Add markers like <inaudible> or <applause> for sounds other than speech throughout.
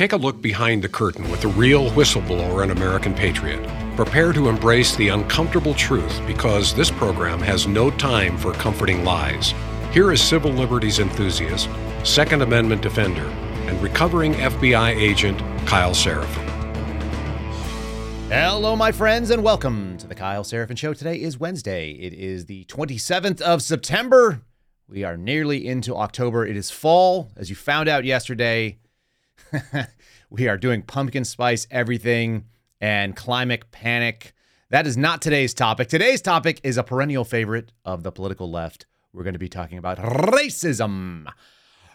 Take a look behind the curtain with the real whistleblower and American patriot. Prepare to embrace the uncomfortable truth because this program has no time for comforting lies. Here is civil liberties enthusiast, Second Amendment defender, and recovering FBI agent Kyle Seraphin. Hello, my friends, and welcome to the Kyle Seraphin Show. Today is Wednesday. It is the 27th of September. We are nearly into October. It is fall, as you found out yesterday. <laughs> we are doing pumpkin spice everything and climate panic. That is not today's topic. Today's topic is a perennial favorite of the political left. We're going to be talking about racism.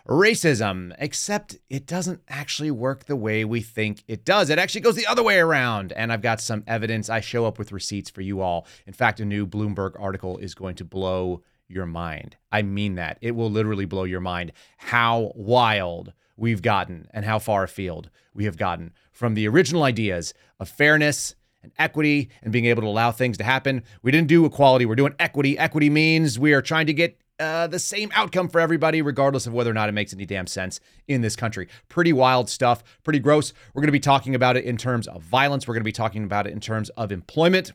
Racism, except it doesn't actually work the way we think it does. It actually goes the other way around. And I've got some evidence. I show up with receipts for you all. In fact, a new Bloomberg article is going to blow your mind. I mean that. It will literally blow your mind how wild we've gotten and how far afield we have gotten from the original ideas of fairness and equity and being able to allow things to happen. We didn't do equality, we're doing equity. Equity means we are trying to get uh, the same outcome for everybody, regardless of whether or not it makes any damn sense in this country. Pretty wild stuff, pretty gross. We're going to be talking about it in terms of violence. We're going to be talking about it in terms of employment.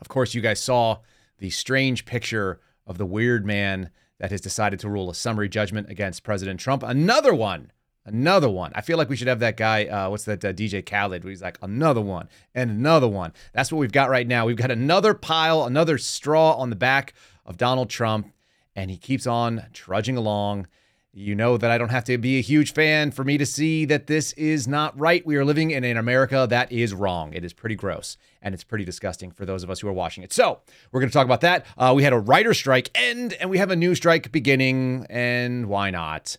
Of course, you guys saw the strange picture of the weird man that has decided to rule a summary judgment against President Trump. Another one. Another one. I feel like we should have that guy. Uh, what's that? Uh, DJ Khaled. He's like another one and another one. That's what we've got right now. We've got another pile, another straw on the back of Donald Trump, and he keeps on trudging along. You know that I don't have to be a huge fan for me to see that this is not right. We are living in an America that is wrong. It is pretty gross and it's pretty disgusting for those of us who are watching it. So, we're going to talk about that. Uh, we had a writer strike end and we have a new strike beginning, and why not?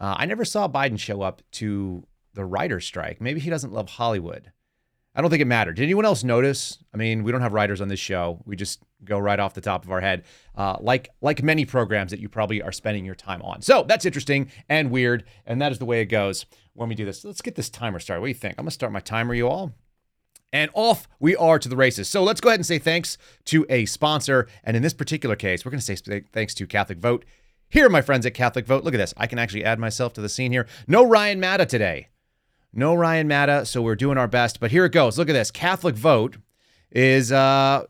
Uh, I never saw Biden show up to the writer strike. Maybe he doesn't love Hollywood. I don't think it mattered. Did anyone else notice? I mean, we don't have writers on this show. We just go right off the top of our head, uh, like like many programs that you probably are spending your time on. So that's interesting and weird, and that is the way it goes when we do this. Let's get this timer started. What do you think? I'm gonna start my timer, you all. And off we are to the races. So let's go ahead and say thanks to a sponsor. And in this particular case, we're going to say thanks to Catholic Vote. Here, my friends at Catholic Vote, look at this. I can actually add myself to the scene here. No Ryan Matta today. No Ryan Matta, so we're doing our best. But here it goes. Look at this. Catholic Vote is uh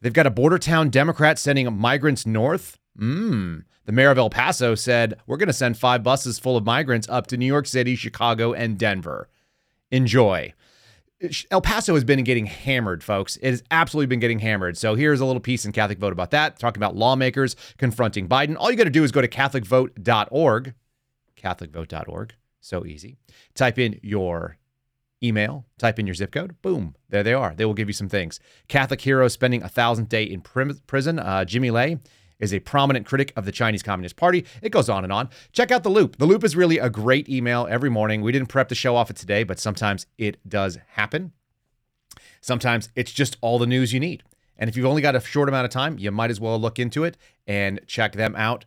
they've got a border town Democrat sending migrants north. Mmm. The mayor of El Paso said, We're gonna send five buses full of migrants up to New York City, Chicago, and Denver. Enjoy. El Paso has been getting hammered, folks. It has absolutely been getting hammered. So here's a little piece in Catholic Vote about that, talking about lawmakers confronting Biden. All you got to do is go to CatholicVote.org, CatholicVote.org. So easy. Type in your email, type in your zip code. Boom, there they are. They will give you some things. Catholic hero spending a thousandth day in prison. Uh, Jimmy Lai is a prominent critic of the Chinese Communist Party. It goes on and on. Check out The Loop. The Loop is really a great email every morning. We didn't prep the show off it today, but sometimes it does happen. Sometimes it's just all the news you need. And if you've only got a short amount of time, you might as well look into it and check them out.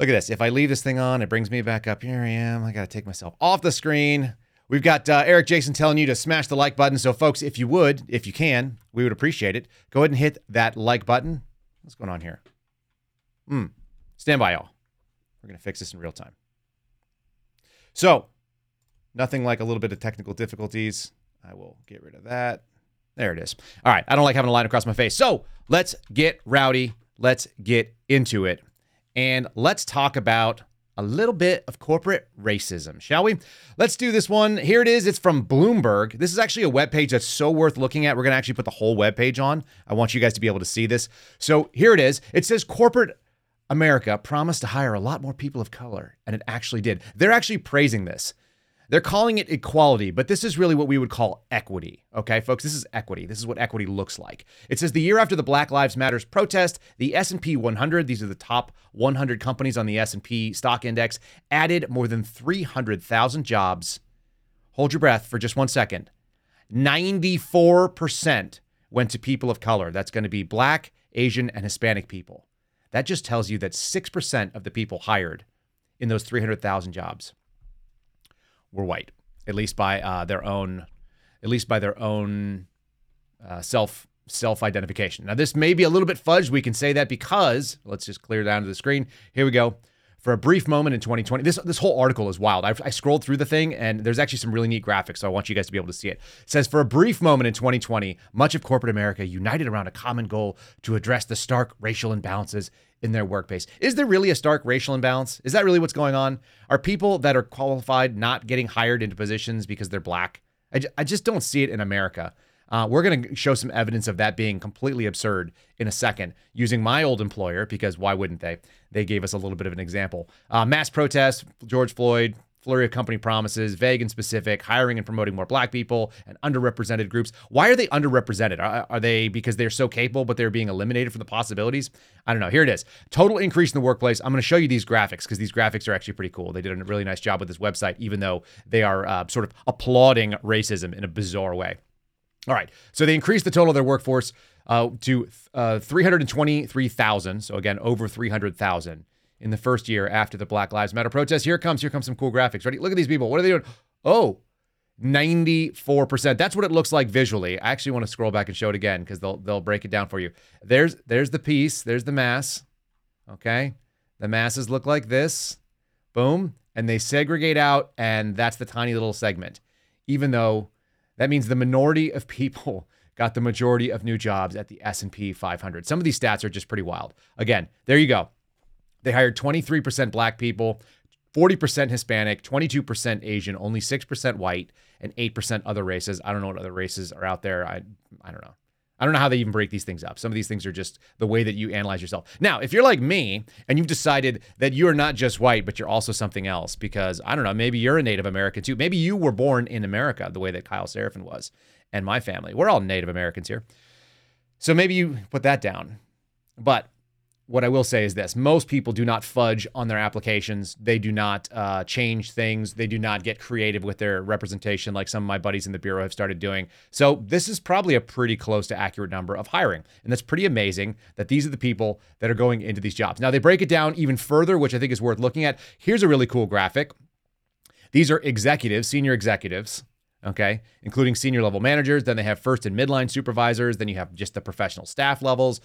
Look at this. If I leave this thing on, it brings me back up. Here I am. I got to take myself off the screen. We've got uh, Eric Jason telling you to smash the like button. So, folks, if you would, if you can, we would appreciate it. Go ahead and hit that like button. What's going on here? Hmm. Stand by, y'all. We're going to fix this in real time. So, nothing like a little bit of technical difficulties. I will get rid of that. There it is. All right. I don't like having a line across my face. So, let's get rowdy. Let's get into it. And let's talk about a little bit of corporate racism, shall we? Let's do this one. Here it is. It's from Bloomberg. This is actually a web page that's so worth looking at. We're going to actually put the whole web page on. I want you guys to be able to see this. So here it is. It says corporate America promised to hire a lot more people of color, and it actually did. They're actually praising this. They're calling it equality, but this is really what we would call equity. Okay, folks, this is equity. This is what equity looks like. It says the year after the Black Lives Matters protest, the S&P 100, these are the top 100 companies on the S&P stock index, added more than 300,000 jobs. Hold your breath for just one second. 94% went to people of color. That's going to be black, Asian, and Hispanic people. That just tells you that 6% of the people hired in those 300,000 jobs were white, at least by uh, their own, at least by their own uh, self self identification. Now, this may be a little bit fudged. We can say that because let's just clear down to the screen. Here we go. for a brief moment in 2020. This this whole article is wild. I've, I scrolled through the thing and there's actually some really neat graphics, so I want you guys to be able to see it. It says for a brief moment in 2020, much of corporate America united around a common goal to address the stark racial imbalances in their workplace. Is there really a stark racial imbalance? Is that really what's going on? Are people that are qualified not getting hired into positions because they're black? I, I just don't see it in America. Uh, we're going to show some evidence of that being completely absurd in a second using my old employer, because why wouldn't they? They gave us a little bit of an example. Uh, mass protests, George Floyd, flurry of company promises, vague and specific, hiring and promoting more black people and underrepresented groups. Why are they underrepresented? Are, are, they because they're so capable, but they're being eliminated from the possibilities? I don't know. Here it is. Total increase in the workplace. I'm going to show you these graphics because these graphics are actually pretty cool. They did a really nice job with this website, even though they are uh, sort of applauding racism in a bizarre way. All right. So they increased the total of their workforce uh, to uh, 323,000. So again, over 300,000 in the first year after the Black Lives Matter protests. Here comes, here comes some cool graphics. Ready? Look at these people. What are they doing? Oh, 94%. That's what it looks like visually. I actually want to scroll back and show it again because they'll they'll break it down for you. There's there's the piece, there's the mass. Okay? The masses look like this. Boom. And they segregate out, and that's the tiny little segment. Even though that means the minority of people <laughs> got the majority of new jobs at the S&P 500. Some of these stats are just pretty wild. Again, there you go. They hired 23% black people, 40% Hispanic, 22% Asian, only 6% white, and 8% other races. I don't know what other races are out there. I I don't know. I don't know how they even break these things up. Some of these things are just the way that you analyze yourself. Now, if you're like me and you've decided that you're not just white, but you're also something else, because I don't know, maybe you're a Native American too. Maybe you were born in America the way that Kyle Seraphin was and my family. We're all Native Americans here. So maybe you put that down. But what I will say is this most people do not fudge on their applications. They do not uh, change things. They do not get creative with their representation like some of my buddies in the Bureau have started doing. So, this is probably a pretty close to accurate number of hiring. And that's pretty amazing that these are the people that are going into these jobs. Now, they break it down even further, which I think is worth looking at. Here's a really cool graphic. These are executives, senior executives okay, including senior level managers. Then they have first and midline supervisors. Then you have just the professional staff levels,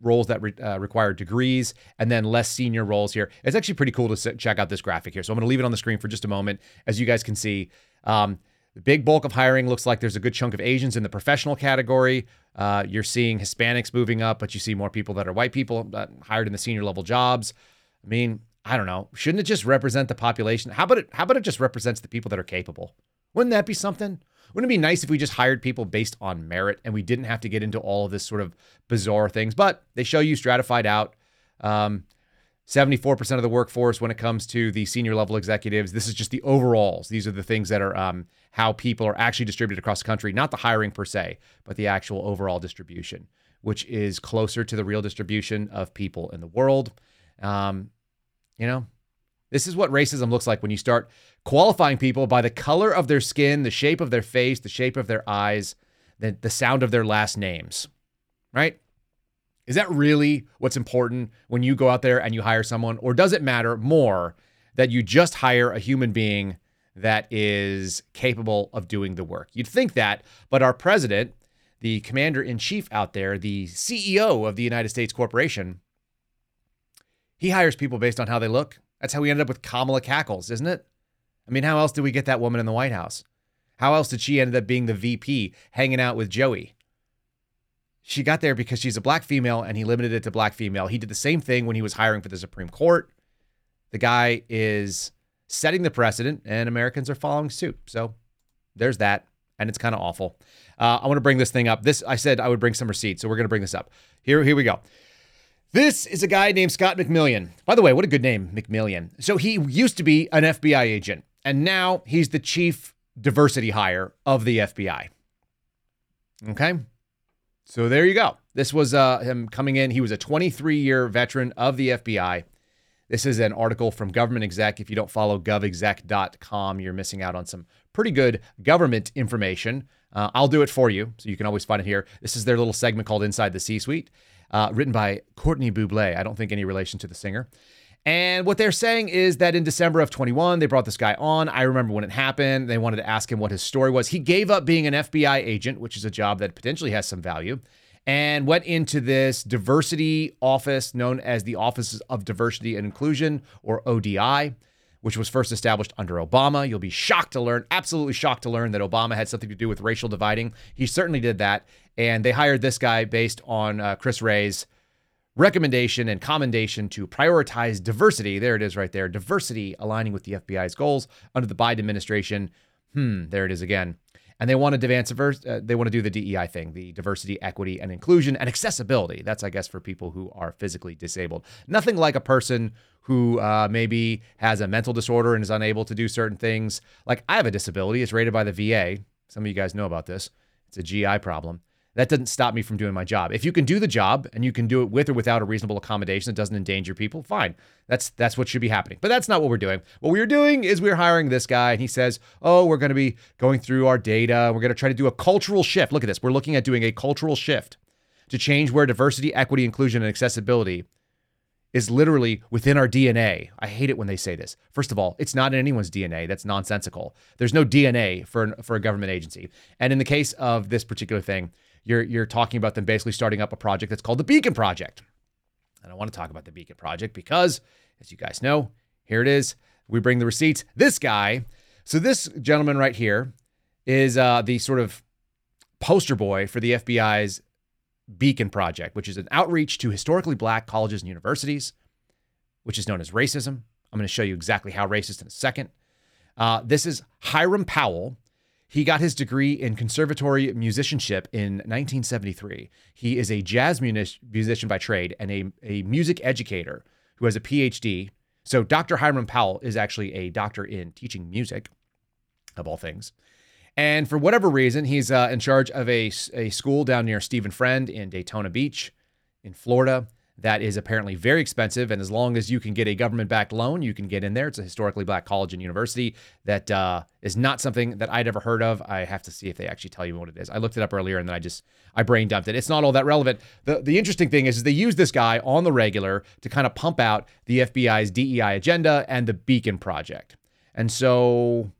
roles that re, uh, require degrees, and then less senior roles here. It's actually pretty cool to sit, check out this graphic here. So I'm going to leave it on the screen for just a moment. As you guys can see, um, the big bulk of hiring looks like there's a good chunk of Asians in the professional category. Uh, you're seeing Hispanics moving up, but you see more people that are white people uh, hired in the senior level jobs. I mean, I don't know. Shouldn't it just represent the population? How about it? How about it just represents the people that are capable? Wouldn't that be something? Wouldn't it be nice if we just hired people based on merit and we didn't have to get into all of this sort of bizarre things? But they show you stratified out. Um, 74% of the workforce when it comes to the senior level executives. This is just the overalls. These are the things that are um, how people are actually distributed across the country, not the hiring per se, but the actual overall distribution, which is closer to the real distribution of people in the world. Um, you know, this is what racism looks like when you start qualifying people by the color of their skin, the shape of their face, the shape of their eyes, the, the sound of their last names, right? Is that really what's important when you go out there and you hire someone? Or does it matter more that you just hire a human being that is capable of doing the work? You'd think that, but our president, the commander in chief out there, the CEO of the United States Corporation, he hires people based on how they look. That's how we ended up with Kamala Cackles, isn't it? I mean, how else did we get that woman in the White House? How else did she end up being the VP hanging out with Joey? She got there because she's a black female and he limited it to black female. He did the same thing when he was hiring for the Supreme Court. The guy is setting the precedent and Americans are following suit. So there's that. And it's kind of awful. Uh, I want to bring this thing up. This I said I would bring some receipts, so we're going to bring this up. Here, here we go. This is a guy named Scott McMillion. By the way, what a good name, McMillion. So he used to be an FBI agent and now he's the chief diversity hire of the FBI. Okay. So there you go. This was uh, him coming in. He was a 23 year veteran of the FBI. This is an article from Government Exec. If you don't follow govexec.com, you're missing out on some pretty good government information. Uh, I'll do it for you, so you can always find it here. This is their little segment called Inside the C Suite, uh, written by Courtney Buble. I don't think any relation to the singer. And what they're saying is that in December of 21, they brought this guy on. I remember when it happened. They wanted to ask him what his story was. He gave up being an FBI agent, which is a job that potentially has some value. and went into this diversity office known as the Office of Diversity and Inclusion, or ODI, which was first established under Obama. You'll be shocked to learn, absolutely shocked to learn that Obama had something to do with racial dividing. He certainly did that. And they hired this guy based on uh, Chris Wray's recommendation and commendation to prioritize diversity. There it is right there. Diversity aligning with the FBI's goals under the Biden administration. Hmm, there it is again and they want to advance uh, they want to do the DEI thing, the diversity, equity, and inclusion and accessibility. That's I guess for people who are physically disabled. Nothing like a person who uh, maybe has a mental disorder and is unable to do certain things. Like I have a disability; it's rated by the VA. Some of you guys know about this. It's a GI problem that doesn't stop me from doing my job. If you can do the job and you can do it with or without a reasonable accommodation that doesn't endanger people, fine. That's that's what should be happening. But that's not what we're doing. What we're doing is we're hiring this guy and he says, "Oh, we're going to be going through our data. We're going to try to do a cultural shift. Look at this. We're looking at doing a cultural shift to change where diversity, equity, inclusion and accessibility is literally within our DNA. I hate it when they say this. First of all, it's not in anyone's DNA. That's nonsensical. There's no DNA for for a government agency. And in the case of this particular thing, you're you're talking about them basically starting up a project that's called the Beacon Project. And I want to talk about the Beacon Project because, as you guys know, here it is. We bring the receipts. This guy, so this gentleman right here, is uh, the sort of poster boy for the FBI's Beacon Project, which is an outreach to historically black colleges and universities, which is known as racism. I'm going to show you exactly how racist in a second. Uh, this is Hiram Powell, he got his degree in conservatory musicianship in 1973. He is a jazz musician by trade and a, a music educator who has a PhD. So, Dr. Hiram Powell is actually a doctor in teaching music, of all things. And for whatever reason, he's uh, in charge of a, a school down near Stephen Friend in Daytona Beach in Florida that is apparently very expensive. And as long as you can get a government backed loan, you can get in there. It's a historically black college and university that uh, is not something that I'd ever heard of. I have to see if they actually tell you what it is. I looked it up earlier and then I just I brain dumped it. It's not all that relevant. The the interesting thing is, is they use this guy on the regular to kind of pump out the FBI's DEI agenda and the Beacon Project. And so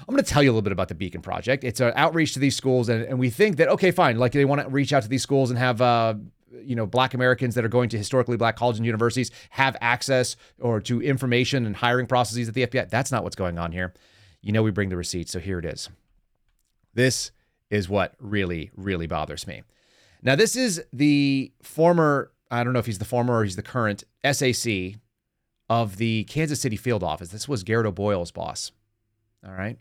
I'm going to tell you a little bit about the Beacon Project. It's an outreach to these schools, and, and we think that, okay, fine, like they want to reach out to these schools and have uh, you know black americans that are going to historically black colleges and universities have access or to information and hiring processes at the fbi that's not what's going on here. You know we bring the receipts so here it is. This is what really really bothers me. Now this is the former i don't know if he's the former or he's the current sac of the kansas city field office. This was garrett o'boyle's boss all right?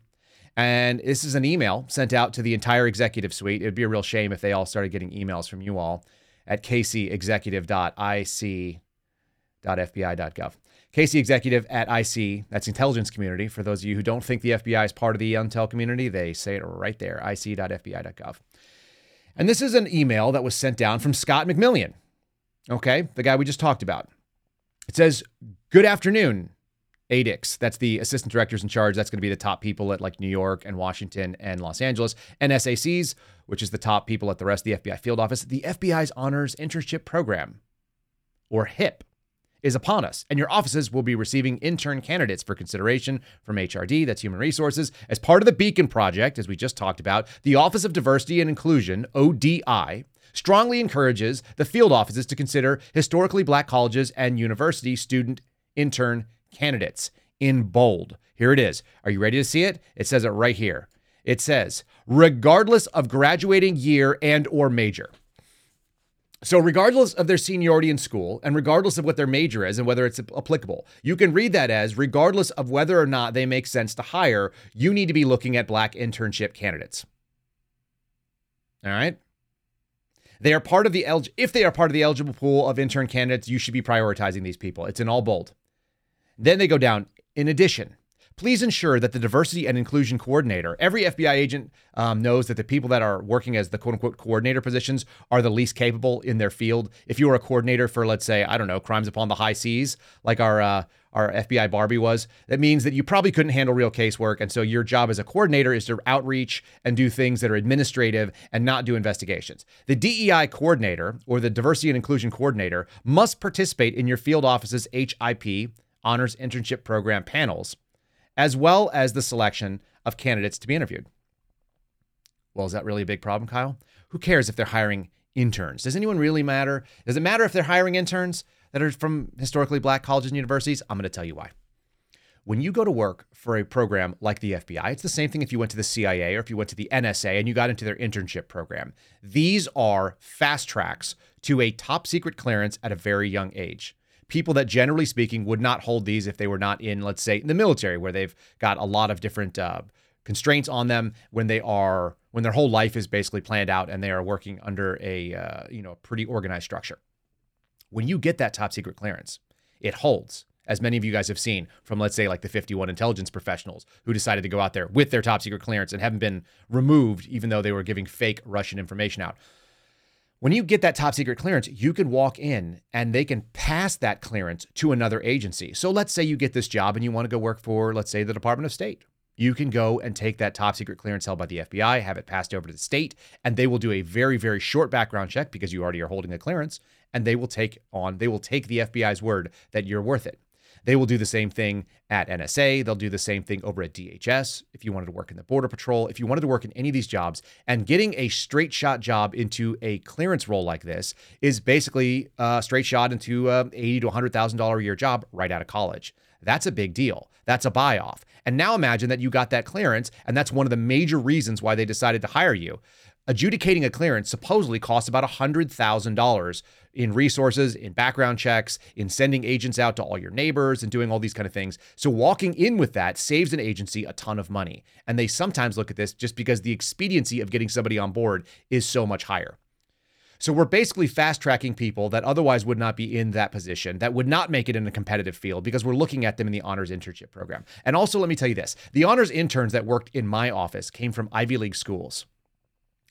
And this is an email sent out to the entire executive suite. It'd be a real shame if they all started getting emails from you all at kcexecutive.ic.fbi.gov. Casey Executive at IC, that's intelligence community. For those of you who don't think the FBI is part of the intel community, they say it right there, ic.fbi.gov. And this is an email that was sent down from Scott McMillion, okay, the guy we just talked about. It says, Good afternoon, ADICs. That's the assistant directors in charge. That's going to be the top people at like New York and Washington and Los Angeles. And SACs, which is the top people at the rest of the FBI field office. The FBI's Honors Internship Program, or HIP, is upon us, and your offices will be receiving intern candidates for consideration from HRD, that's Human Resources. As part of the Beacon Project, as we just talked about, the Office of Diversity and Inclusion, ODI, strongly encourages the field offices to consider historically black colleges and university student intern candidates in bold. Here it is. Are you ready to see it? It says it right here. It says, regardless of graduating year and or major. So, regardless of their seniority in school and regardless of what their major is and whether it's applicable, you can read that as regardless of whether or not they make sense to hire, you need to be looking at black internship candidates. All right? They are part of the el- if they are part of the eligible pool of intern candidates, you should be prioritizing these people. It's in all bold. Then they go down. In addition, please ensure that the diversity and inclusion coordinator, every FBI agent um, knows that the people that are working as the quote unquote coordinator positions are the least capable in their field. If you were a coordinator for, let's say, I don't know, crimes upon the high seas, like our, uh, our FBI Barbie was, that means that you probably couldn't handle real casework. And so your job as a coordinator is to outreach and do things that are administrative and not do investigations. The DEI coordinator or the diversity and inclusion coordinator must participate in your field office's HIP honors internship program panels, as well as the selection of candidates to be interviewed. Well, is that really a big problem, Kyle? Who cares if they're hiring interns? Does anyone really matter? Does it matter if they're hiring interns that are from historically black colleges and universities? I'm going to tell you why. When you go to work for a program like the FBI, it's the same thing if you went to the CIA or if you went to the NSA and you got into their internship program. These are fast tracks to a top secret clearance at a very young age. People that generally speaking would not hold these if they were not in, let's say, in the military, where they've got a lot of different uh, constraints on them when they are when their whole life is basically planned out and they are working under a uh, you know pretty organized structure. When you get that top secret clearance, it holds as many of you guys have seen from, let's say, like the 51 intelligence professionals who decided to go out there with their top secret clearance and haven't been removed, even though they were giving fake Russian information out. When you get that top secret clearance, you can walk in and they can pass that clearance to another agency. So let's say you get this job and you want to go work for, let's say, the Department of State. You can go and take that top secret clearance held by the FBI, have it passed over to the state, and they will do a very, very short background check because you already are holding a clearance, and they will take on, they will take the FBI's word that you're worth it. They will do the same thing at NSA. They'll do the same thing over at DHS. If you wanted to work in the Border Patrol, if you wanted to work in any of these jobs, and getting a straight shot job into a clearance role like this is basically a straight shot into a eighty to hundred thousand dollar a year job right out of college. That's a big deal. That's a buy off. And now imagine that you got that clearance, and that's one of the major reasons why they decided to hire you. Adjudicating a clearance supposedly costs about $100,000 in resources, in background checks, in sending agents out to all your neighbors and doing all these kind of things. So walking in with that saves an agency a ton of money. And they sometimes look at this just because the expediency of getting somebody on board is so much higher. So we're basically fast tracking people that otherwise would not be in that position, that would not make it in a competitive field because we're looking at them in the honors internship program. And also, let me tell you this the honors interns that worked in my office came from Ivy League schools.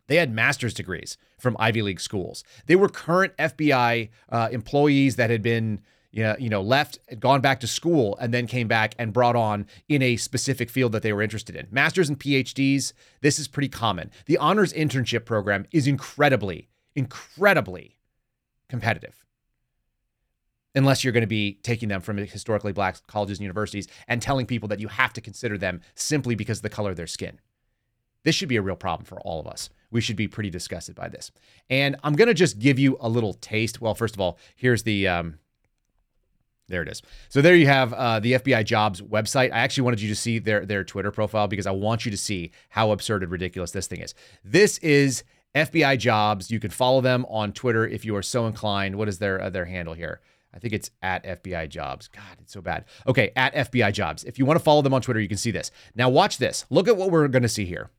They had master's degrees from Ivy League schools. They were current FBI uh, employees that had been you know, you know, left, gone back to school, and then came back and brought on in a specific field that they were interested in. Masters and PhDs, this is pretty common. The honors internship program is incredibly, incredibly competitive. Unless you're going to be taking them from historically black colleges and universities and telling people that you have to consider them simply because of the color of their skin. This should be a real problem for all of us. We should be pretty disgusted by this. And I'm going to just give you a little taste. Well, first of all, here's the. Um, there it is. So there you have uh, the FBI Jobs website. I actually wanted you to see their their Twitter profile because I want you to see how absurd and ridiculous this thing is. This is FBI Jobs. You can follow them on Twitter if you are so inclined. What is their uh, their handle here? I think it's at FBI Jobs. God, it's so bad. Okay, at FBI Jobs. If you want to follow them on Twitter, you can see this. Now watch this. Look at what we're going to see here.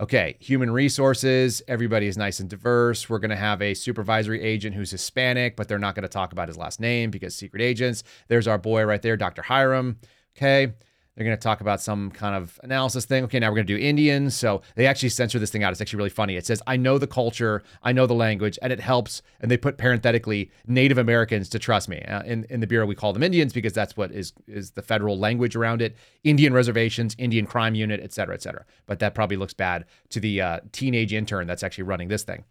Okay, human resources, everybody is nice and diverse. We're going to have a supervisory agent who's Hispanic, but they're not going to talk about his last name because secret agents. There's our boy right there, Dr. Hiram. Okay. They're going to talk about some kind of analysis thing. Okay, now we're going to do Indians. So they actually censor this thing out. It's actually really funny. It says, I know the culture, I know the language, and it helps. And they put parenthetically Native Americans to trust me. Uh, in, in the Bureau, we call them Indians because that's what is, is the federal language around it Indian reservations, Indian crime unit, et cetera, et cetera. But that probably looks bad to the uh, teenage intern that's actually running this thing.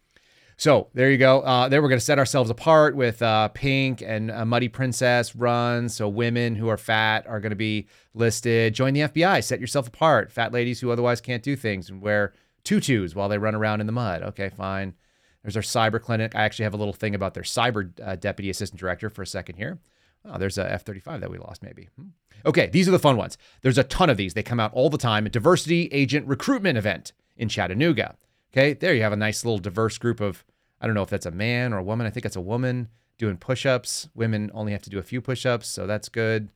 So there you go. Uh, there we're going to set ourselves apart with uh, Pink and Muddy Princess run. So women who are fat are going to be listed. Join the FBI. Set yourself apart. Fat ladies who otherwise can't do things and wear tutus while they run around in the mud. Okay, fine. There's our cyber clinic. I actually have a little thing about their cyber uh, deputy assistant director for a second here. Oh, there's a F-35 that we lost, maybe. Hmm. Okay, these are the fun ones. There's a ton of these. They come out all the time. A diversity agent recruitment event in Chattanooga. Okay, there you have a nice little diverse group of, I don't know if that's a man or a woman. I think it's a woman doing push ups. Women only have to do a few push ups, so that's good.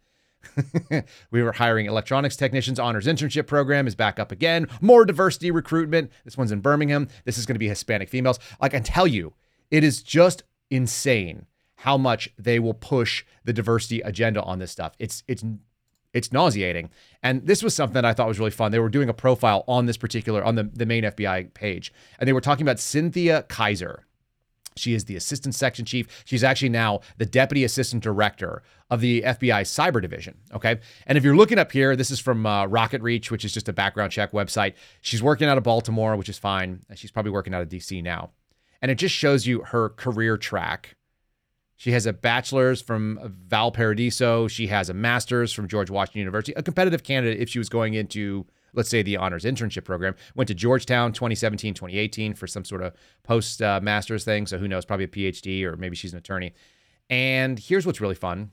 <laughs> we were hiring electronics technicians. Honors internship program is back up again. More diversity recruitment. This one's in Birmingham. This is going to be Hispanic females. I can tell you, it is just insane how much they will push the diversity agenda on this stuff. It's it's it's nauseating. And this was something that I thought was really fun. They were doing a profile on this particular, on the, the main FBI page, and they were talking about Cynthia Kaiser. She is the assistant section chief. She's actually now the deputy assistant director of the FBI cyber division. Okay. And if you're looking up here, this is from uh, Rocket Reach, which is just a background check website. She's working out of Baltimore, which is fine. She's probably working out of DC now. And it just shows you her career track she has a bachelor's from Valparaiso. She has a master's from George Washington University, a competitive candidate if she was going into let's say the honors internship program. Went to Georgetown 2017, 2018 for some sort of post uh, master's thing. So who knows, probably a PhD or maybe she's an attorney. And here's what's really fun.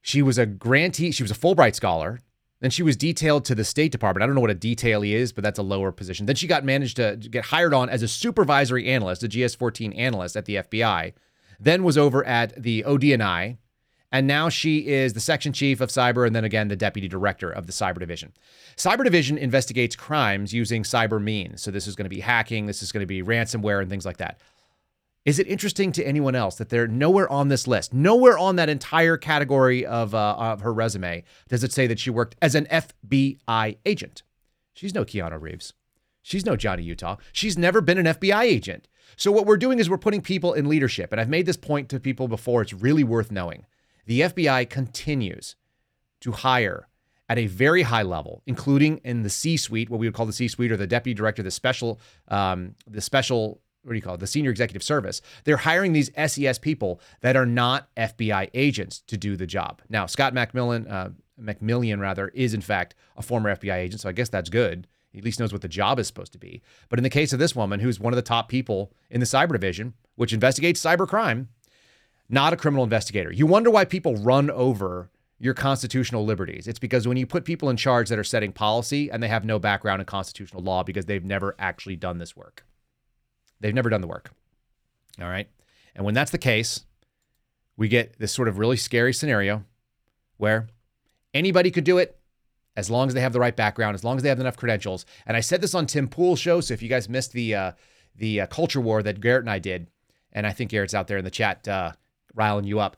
She was a grantee, she was a Fulbright scholar. Then she was detailed to the State Department. I don't know what a detailee is, but that's a lower position. Then she got managed to get hired on as a supervisory analyst, a GS 14 analyst at the FBI. Then was over at the ODNI, and now she is the section chief of cyber and then again the deputy director of the cyber division. Cyber division investigates crimes using cyber means. So this is going to be hacking, this is going to be ransomware and things like that. Is it interesting to anyone else that they're nowhere on this list, nowhere on that entire category of, uh, of her resume does it say that she worked as an FBI agent? She's no Keanu Reeves. She's no Johnny Utah. She's never been an FBI agent. So what we're doing is we're putting people in leadership. And I've made this point to people before. It's really worth knowing. The FBI continues to hire at a very high level, including in the C-suite, what we would call the C-suite or the deputy director, the special, um, the special what do you call it? The senior executive service. They're hiring these SES people that are not FBI agents to do the job. Now, Scott McMillan, uh, McMillian rather, is in fact a former FBI agent, so I guess that's good. He at least knows what the job is supposed to be. But in the case of this woman, who's one of the top people in the cyber division, which investigates cyber crime, not a criminal investigator. You wonder why people run over your constitutional liberties. It's because when you put people in charge that are setting policy and they have no background in constitutional law because they've never actually done this work. They've never done the work. All right. And when that's the case, we get this sort of really scary scenario where anybody could do it as long as they have the right background, as long as they have enough credentials. And I said this on Tim Pool's show. So if you guys missed the uh, the uh, culture war that Garrett and I did, and I think Garrett's out there in the chat uh, riling you up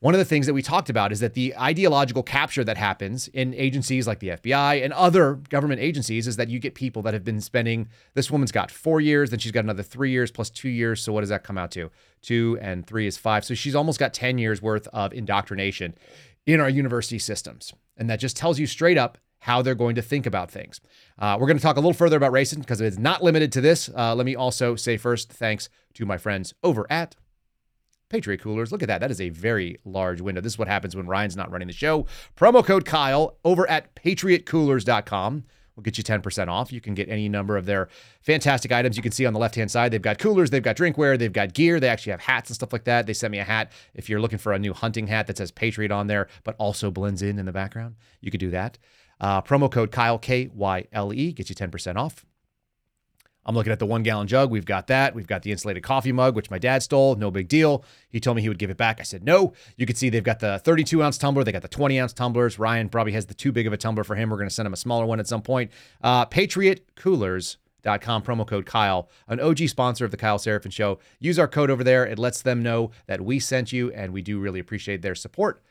one of the things that we talked about is that the ideological capture that happens in agencies like the FBI and other government agencies is that you get people that have been spending. This woman's got four years, then she's got another three years plus two years. So what does that come out to? Two and three is five. So she's almost got 10 years worth of indoctrination in our university systems. And that just tells you straight up how they're going to think about things. Uh, we're going to talk a little further about racism because it's not limited to this. Uh, let me also say first, thanks to my friends over at Patriot Coolers. Look at that. That is a very large window. This is what happens when Ryan's not running the show. Promo code Kyle over at patriotcoolers.com will get you 10% off. You can get any number of their fantastic items you can see on the left hand side. They've got coolers, they've got drinkware, they've got gear. They actually have hats and stuff like that. They sent me a hat. If you're looking for a new hunting hat that says Patriot on there, but also blends in in the background, you could do that. Uh, promo code Kyle, K Y L E, gets you 10% off. I'm looking at the one gallon jug. We've got that. We've got the insulated coffee mug, which my dad stole. No big deal. He told me he would give it back. I said no. You can see they've got the 32 ounce tumbler. They got the 20 ounce tumblers. Ryan probably has the too big of a tumbler for him. We're going to send him a smaller one at some point. Uh, PatriotCoolers.com, promo code Kyle, an OG sponsor of the Kyle Seraphin Show. Use our code over there. It lets them know that we sent you, and we do really appreciate their support,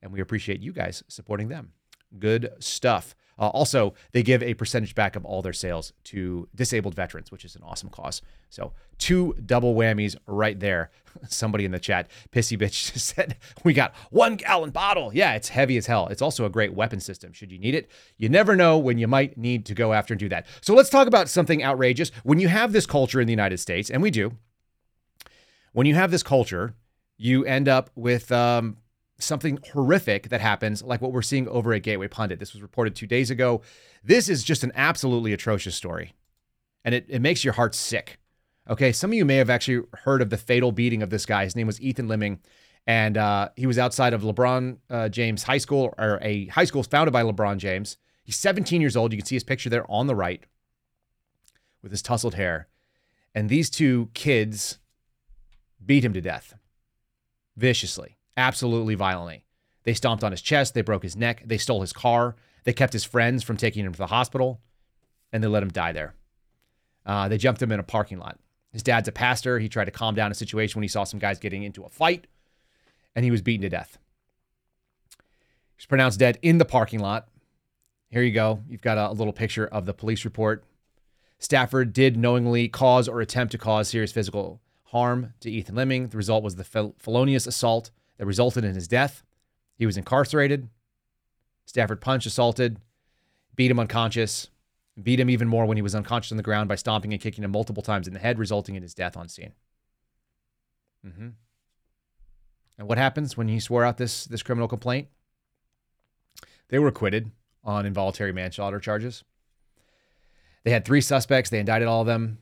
and we appreciate you guys supporting them. Good stuff. Uh, also, they give a percentage back of all their sales to disabled veterans, which is an awesome cause. So, two double whammies right there. <laughs> Somebody in the chat, pissy bitch, <laughs> just said, We got one gallon bottle. Yeah, it's heavy as hell. It's also a great weapon system should you need it. You never know when you might need to go after and do that. So, let's talk about something outrageous. When you have this culture in the United States, and we do, when you have this culture, you end up with um, something horrific that happens, like what we're seeing over at Gateway Pundit. This was reported two days ago. This is just an absolutely atrocious story, and it, it makes your heart sick. Okay, some of you may have actually heard of the fatal beating of this guy. His name was Ethan Liming, and uh, he was outside of LeBron uh, James High School, or a high school founded by LeBron James. He's 17 years old. You can see his picture there on the right with his tousled hair. And these two kids beat him to death viciously absolutely violently. They stomped on his chest, they broke his neck, they stole his car, they kept his friends from taking him to the hospital, and they let him die there. Uh, they jumped him in a parking lot. His dad's a pastor. He tried to calm down a situation when he saw some guys getting into a fight, and he was beaten to death. He was pronounced dead in the parking lot. Here you go. You've got a, little picture of the police report. Stafford did knowingly cause or attempt to cause serious physical harm to Ethan Liming. The result was the fel- felonious assault that resulted in his death. He was incarcerated. Stafford punched, assaulted, beat him unconscious, beat him even more when he was unconscious on the ground by stomping and kicking him multiple times in the head, resulting in his death on scene. Mm-hmm. And what happens when he swore out this this criminal complaint? They were acquitted on involuntary manslaughter charges. They had three suspects. They indicted all of them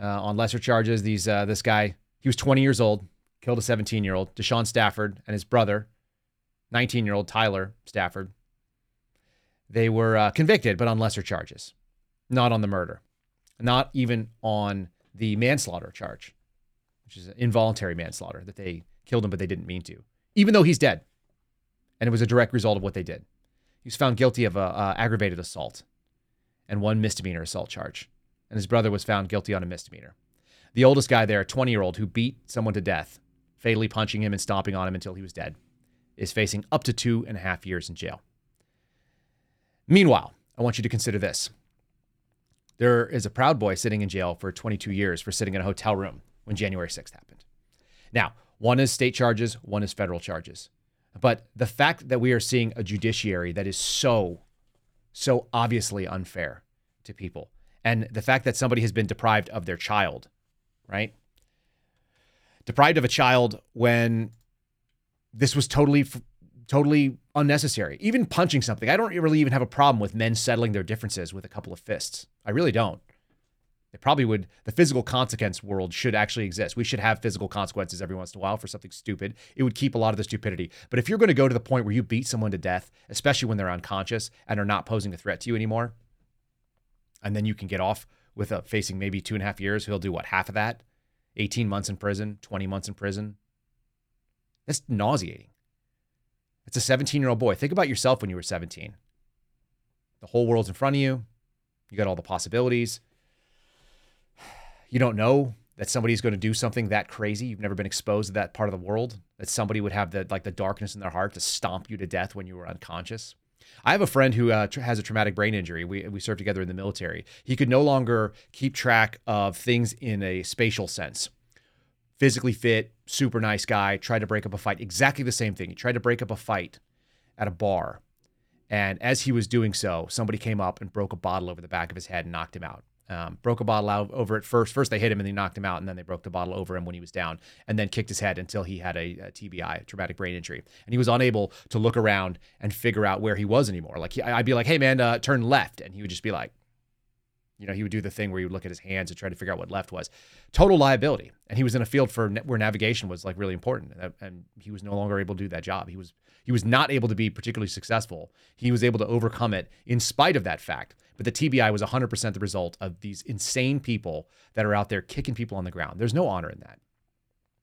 uh, on lesser charges. These uh, this guy, he was 20 years old, killed a 17 year old, Deshaun Stafford, and his brother, 19 year old Tyler Stafford. They were uh, convicted, but on lesser charges, not on the murder, not even on the manslaughter charge, which is involuntary manslaughter that they killed him, but they didn't mean to, even though he's dead. And it was a direct result of what they did. He was found guilty of a, uh, aggravated assault and one misdemeanor assault charge. And his brother was found guilty on a misdemeanor. The oldest guy there, a 20 year old who beat someone to death, fatally punching him and stomping on him until he was dead, is facing up to two and a half years in jail. Meanwhile, I want you to consider this. There is a Proud Boy sitting in jail for 22 years for sitting in a hotel room when January 6th happened. Now, one is state charges, one is federal charges. But the fact that we are seeing a judiciary that is so, so obviously unfair to people, and the fact that somebody has been deprived of their child, right? Deprived of a child when this was totally, totally unnecessary. Even punching something. I don't really even have a problem with men settling their differences with a couple of fists. I really don't. It probably would, the physical consequence world should actually exist. We should have physical consequences every once in a while for something stupid. It would keep a lot of the stupidity. But if you're going to go to the point where you beat someone to death, especially when they're unconscious and are not posing a threat to you anymore, and then you can get off with a, facing maybe two and a half years, he'll do what, half of that? 18 months in prison, 20 months in prison. That's nauseating. It's a 17 year old boy. Think about yourself when you were 17. The whole world's in front of you. You got all the possibilities you don't know that somebody's going to do something that crazy. You've never been exposed to that part of the world. That somebody would have the like the darkness in their heart to stomp you to death when you were unconscious. I have a friend who uh, has a traumatic brain injury. We we served together in the military. He could no longer keep track of things in a spatial sense. Physically fit, super nice guy. Tried to break up a fight. Exactly the same thing. He tried to break up a fight at a bar, and as he was doing so, somebody came up and broke a bottle over the back of his head and knocked him out. Um, broke a bottle out over at first. First they hit him and they knocked him out, and then they broke the bottle over him when he was down, and then kicked his head until he had a, a TBI, traumatic brain injury, and he was unable to look around and figure out where he was anymore. Like he, I'd be like, "Hey man, uh, turn left," and he would just be like, you know, he would do the thing where he would look at his hands and try to figure out what left was. Total liability, and he was in a field for where navigation was like really important, and he was no longer able to do that job. He was he was not able to be particularly successful. He was able to overcome it in spite of that fact. But the TBI was 100% the result of these insane people that are out there kicking people on the ground. There's no honor in that.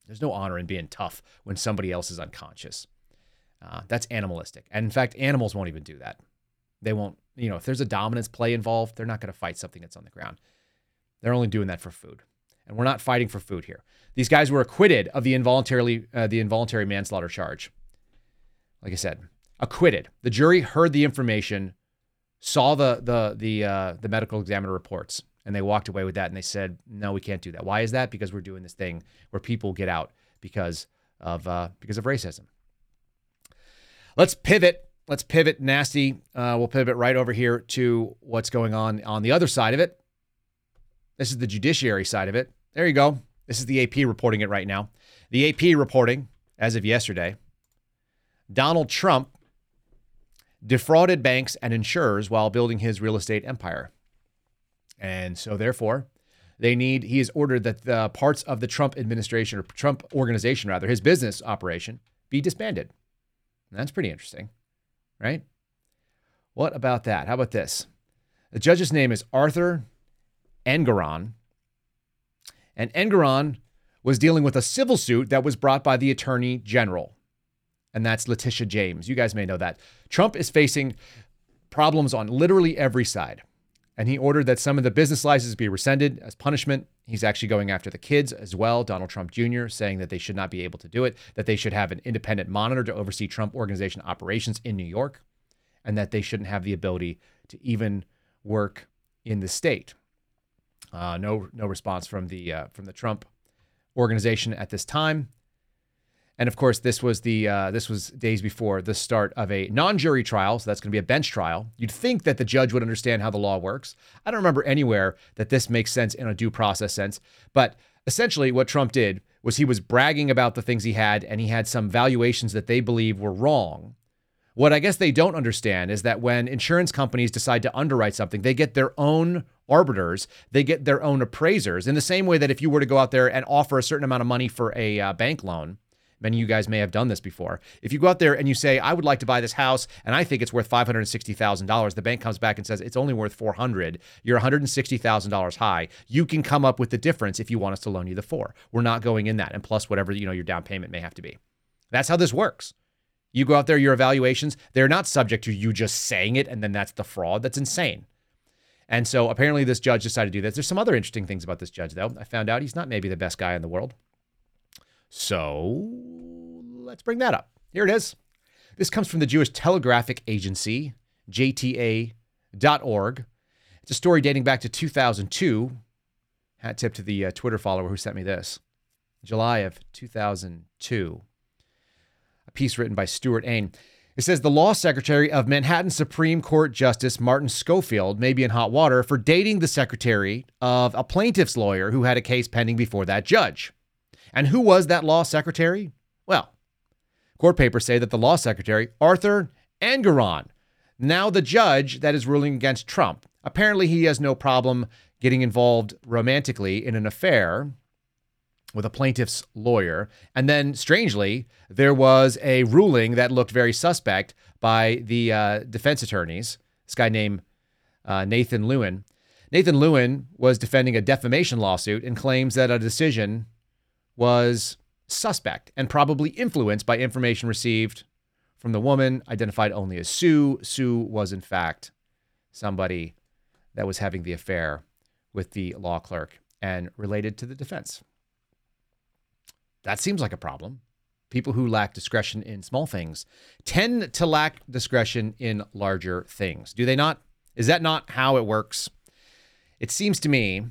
There's no honor in being tough when somebody else is unconscious. Uh, that's animalistic. And in fact, animals won't even do that. They won't, you know, if there's a dominance play involved, they're not going to fight something that's on the ground. They're only doing that for food. And we're not fighting for food here. These guys were acquitted of the involuntarily uh, the involuntary manslaughter charge. Like I said, acquitted. The jury heard the information, saw the the the uh, the medical examiner reports, and they walked away with that. And they said, "No, we can't do that. Why is that? Because we're doing this thing where people get out because of uh, because of racism." Let's pivot. Let's pivot nasty. Uh, we'll pivot right over here to what's going on on the other side of it. This is the judiciary side of it. There you go. This is the AP reporting it right now. The AP reporting, as of yesterday, Donald Trump defrauded banks and insurers while building his real estate empire. And so, therefore, they need, he has ordered that the parts of the Trump administration or Trump organization, rather, his business operation, be disbanded. And that's pretty interesting, right? What about that? How about this? The judge's name is Arthur Engoron. And Engoron was dealing with a civil suit that was brought by the attorney general and that's Letitia James. You guys may know that. Trump is facing problems on literally every side. And he ordered that some of the business licenses be rescinded as punishment. He's actually going after the kids as well, Donald Trump Jr., saying that they should not be able to do it, that they should have an independent monitor to oversee Trump organization operations in New York, and that they shouldn't have the ability to even work in the state. Uh, no, no response from the uh, from the Trump organization at this time. And of course, this was the uh, this was days before the start of a non-jury trial, so that's going to be a bench trial. You'd think that the judge would understand how the law works. I don't remember anywhere that this makes sense in a due process sense, but essentially, what Trump did was he was bragging about the things he had, and he had some valuations that they believe were wrong, What I guess they don't understand is that when insurance companies decide to underwrite something, they get their own arbiters, they get their own appraisers. In the same way that if you were to go out there and offer a certain amount of money for a uh, bank loan, many of you guys may have done this before. If you go out there and you say, "I would like to buy this house and I think it's worth $560,000," the bank comes back and says it's only worth 400, you're $160,000 high. You can come up with the difference if you want us to loan you the 4. We're not going in that and plus whatever, you know, your down payment may have to be. That's how this works. You go out there, your evaluations, they're not subject to you just saying it and then that's the fraud. That's insane. And so apparently this judge decided to do this. There's some other interesting things about this judge, though. I found out he's not maybe the best guy in the world. So let's bring that up. Here it is. This comes from the Jewish Telegraphic Agency, JTA.org. It's a story dating back to 2002. Hat tip to the uh, Twitter follower who sent me this. July of 2002 a piece written by Stewart Ain. It says the law secretary of Manhattan Supreme Court Justice Martin Schofield may be in hot water for dating the secretary of a plaintiff's lawyer who had a case pending before that judge. And who was that law secretary? Well, court papers say that the law secretary, Arthur Engoron, now the judge that is ruling against Trump. Apparently, he has no problem getting involved romantically in an affair with a plaintiff's lawyer. And then, strangely, there was a ruling that looked very suspect by the uh, defense attorneys. This guy named uh, Nathan Lewin. Nathan Lewin was defending a defamation lawsuit and claims that a decision was suspect and probably influenced by information received from the woman identified only as Sue. Sue was, in fact, somebody that was having the affair with the law clerk and related to the defense. That seems like a problem. People who lack discretion in small things tend to lack discretion in larger things. Do they not? Is that not how it works? It seems to me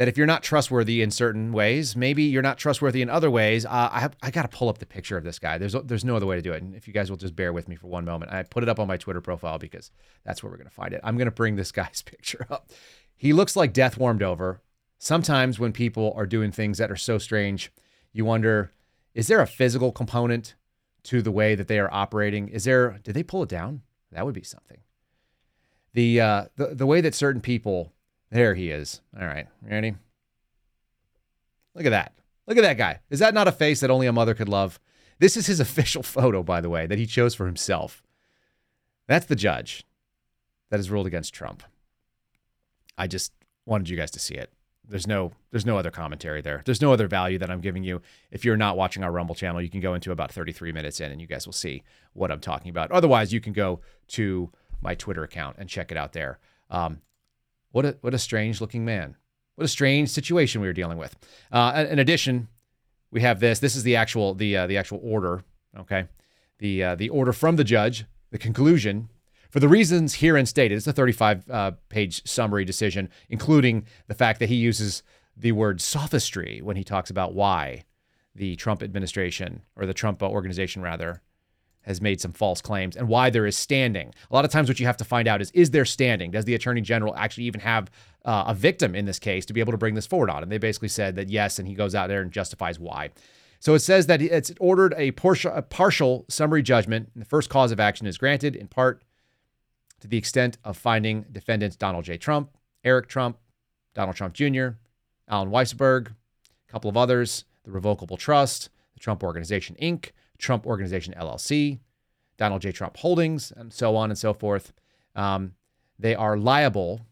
that if you're not trustworthy in certain ways, maybe you're not trustworthy in other ways. Uh, I have, I got to pull up the picture of this guy. There's there's no other way to do it. And if you guys will just bear with me for one moment, I put it up on my Twitter profile because that's where we're to find it. I'm to bring this guy's <laughs> picture up. He looks like death warmed over. Sometimes when people are doing things that are so strange, you wonder is there a physical component to the way that they are operating? Is there did they pull it down? That would be something. The uh the, the way that certain people there he is. All right, ready? Look at that. Look at that guy. Is that not a face that only a mother could love? This is his <laughs> official photo, by the way, that he chose for himself. That's the judge that has ruled against Trump. I just wanted you guys to see it. There's no there's no other commentary there. There's no other value that I'm giving you. If you're not watching our Rumble channel, you can go into about 33 minutes in and you guys will see what I'm talking about. Otherwise, you can go to my Twitter account and check it out there. Um, what a what a strange looking man. What a strange situation we were dealing with. Uh, in addition, we have this. This is the actual the uh, the actual order. Okay, the uh, the order from the judge. The conclusion for the reasons herein stated, it's a 35 uh, page summary decision, including the fact that he uses the word sophistry when he talks about why the Trump administration, or the Trump organization rather, has made some false claims and why there is standing. A lot of times, what you have to find out is is there standing? Does the attorney general actually even have uh, a victim in this case to be able to bring this forward on? And they basically said that yes, and he goes out there and justifies why. So it says that it's ordered a partial, a partial summary judgment. And the first cause of action is granted in part to the extent of finding defendants Donald J. Trump, Eric Trump, Donald Trump Jr., Allen Weisselberg, a couple of others, the Revocable Trust, the Trump Organization Inc., Trump Organization LLC, Donald J. Trump Holdings, and so on and so forth. Um, they are liable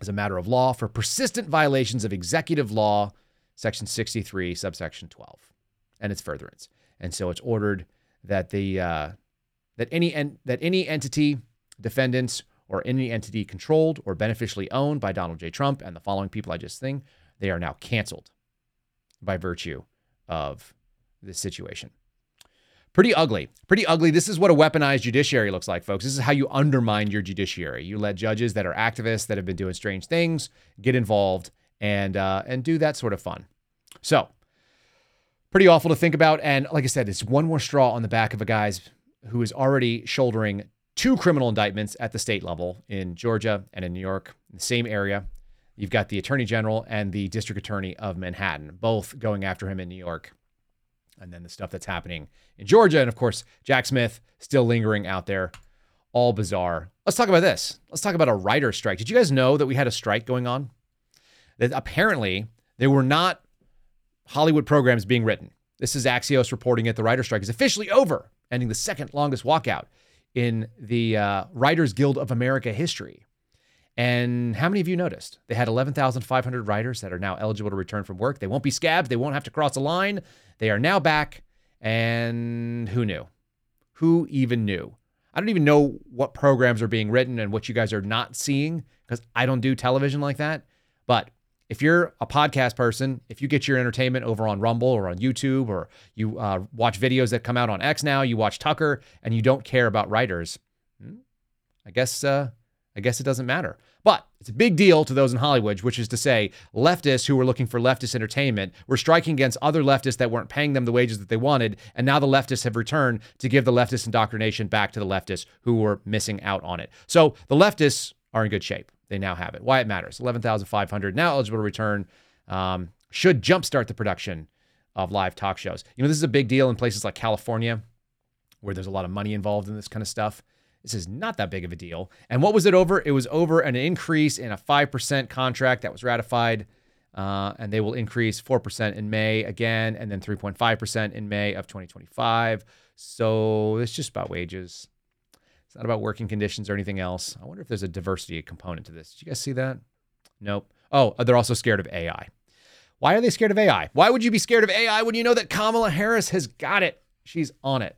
as a matter of law for persistent violations of executive law, section 63, subsection 12, and its furtherance. And so it's ordered that the uh, that any en- that any entity defendants, or any entity controlled or beneficially owned by Donald J. Trump and the following people I just think, they are now canceled by virtue of this situation. Pretty ugly. Pretty ugly. This is what a weaponized judiciary looks like, folks. This is how you undermine your judiciary. You let judges that are activists that have been doing strange things get involved and uh, and do that sort of fun. So, pretty awful to think about. And like I said, it's one more straw on the back of a guy's who is already shouldering two criminal indictments at the state level in Georgia and in New York, in the same area. You've got the attorney general and the district attorney of Manhattan, both going after him in New York And then the stuff that's happening in Georgia. And of course, Jack Smith still lingering out there. All bizarre. Let's talk about this. Let's talk about a writer strike. Did you guys know that we had a strike going on? That apparently there were not Hollywood programs being written. This is Axios reporting it. The writer strike is officially over, ending the second longest walkout in the uh, Writers Guild of America history. And how many of you noticed? They had 11,500 writers that are now eligible to return from work. They won't be scabbed. They won't have to cross a line. They are now back. And who knew? Who even knew? I don't even know what programs are being written and what you guys are not seeing because I don't do television like that. But if you're a podcast person, if you get your entertainment over on Rumble or on YouTube or you uh, watch videos that come out on X now, you watch Tucker, and you don't care about writers, hmm, I guess uh, I guess it doesn't matter. But it's a big deal to those in Hollywood, which is to say, leftists who were looking for leftist entertainment were striking against other leftists that weren't paying them the wages that they wanted. And now the leftists have returned to give the leftist indoctrination back to the leftists who were missing out on it. So the leftists are in good shape. They now have it. Why it matters 11,500 now eligible to return. Um, should jumpstart the production of live talk shows. You know, this is a big deal in places like California where there's a lot of money involved in this kind of stuff. This is not that big of a deal. And what was it over? It was over an increase in a 5% contract that was ratified. Uh, and they will increase 4% in May again, and then 3.5% in May of 2025. So it's just about wages. It's not about working conditions or anything else. I wonder if there's a diversity component to this. Did you guys see that? Nope. Oh, they're also scared of AI. Why are they scared of AI? Why would you be scared of AI when you know that Kamala Harris has got it? She's on it.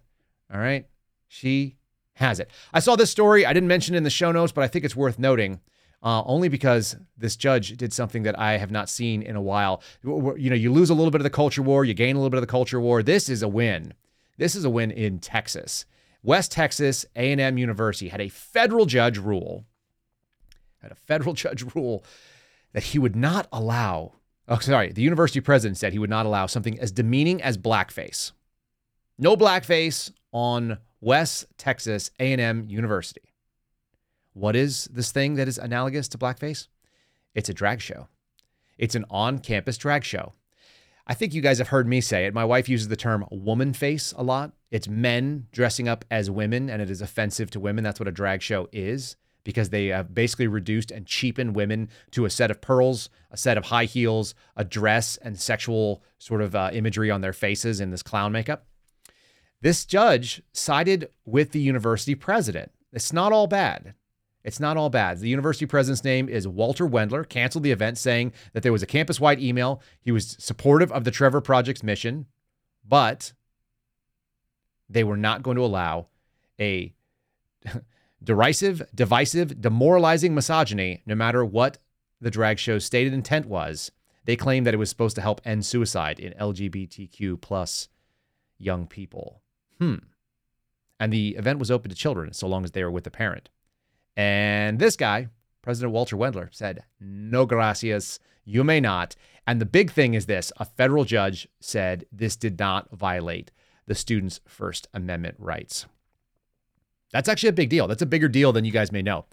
All right. She has it. I saw this story. I didn't mention it in the show notes, but I think it's worth noting. Uh, only because this judge did something that I have not seen in a while. You know, you lose a little bit of the culture war, you gain a little bit of the culture war. This is a win. This is a win in Texas. West Texas A&M University had a federal judge rule, had a federal <laughs> judge rule that he would not allow. Oh, sorry. The university president said he would not allow something as demeaning as blackface. No blackface on West Texas A&M University. What is this thing that is analogous to blackface? It's a drag show. It's an on-campus drag show. I think you guys have heard me say it. My wife uses the term woman face a lot. It's men dressing up as women, and it is offensive to women. That's what a drag show is because they have basically reduced and cheapened women to a set of pearls, a set of high heels, a dress, and sexual sort of uh, imagery on their faces in this clown makeup. This judge sided with the university president. It's not all bad. It's not all bad. The university president's name is Walter Wendler, canceled the event saying that there was a campus wide email. He was supportive of the Trevor Project's mission, but they were not going to allow a <laughs> derisive, divisive, demoralizing misogyny, no matter what the drag show's stated intent was. They claimed that it was supposed to help end suicide in LGBTQ plus young people. Hmm. And the event was open to children so long as they were with a parent. And this guy, President Walter Wendler, said, no gracias, you may not. And the big thing is this a federal judge said this did not violate the students' First Amendment rights. That's actually a big deal. That's a bigger deal than you guys may know.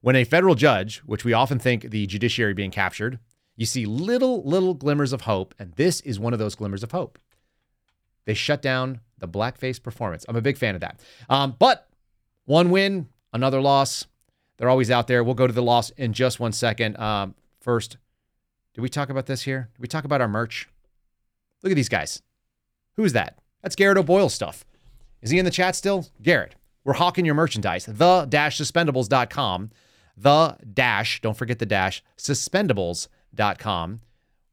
When a federal judge, which we often think the judiciary being captured, you see little, little glimmers of hope. And this is one of those glimmers of hope. They shut down the blackface performance. I'm a big fan of that. Um, but one win, another loss. They're always out there. We'll go to the loss in just one second. Um, first, did we talk about this here? Did we talk about our merch? Look at these guys. Who's that? That's Garrett O'Boyle stuff. Is he in the chat still? Garrett, we're hawking your merchandise. The-suspendables.com. The dash, don't forget the dash, suspendables.com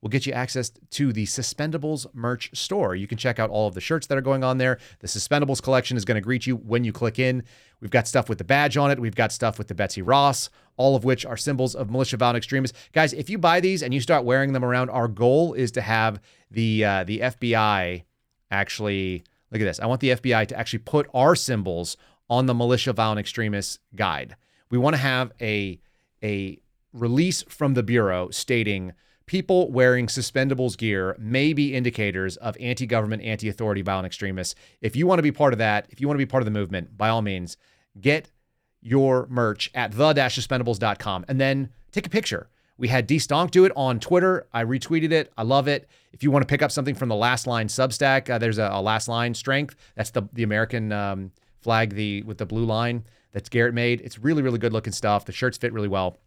will get you access to the Suspendables merch store. You can check out all of the shirts that are going on there. The Suspendables collection is going to greet you when you click in. We've got stuff with the badge on it. We've got stuff with the Betsy Ross, all of which are symbols of militia violent extremists. Guys, if you buy these and you start wearing them around, our goal is to have the uh, the FBI actually look at this. I want the FBI to actually put our symbols on the militia violent extremists guide. We want to have a a release from the bureau stating people wearing suspendables gear may be indicators of anti government, anti authority, violent extremists. If you want to be part of that, if you want to be part of the movement, by all means, get your merch at the suspendables.com and then take a picture. We had D Stonk do it on Twitter. I retweeted it. I love it. If you want to pick up something from the Last Line Substack, uh, there's a, a, Last Line Strength. That's the the American um, flag, the with the blue line that's Garrett made. It's really really good looking stuff. The shirts fit really well.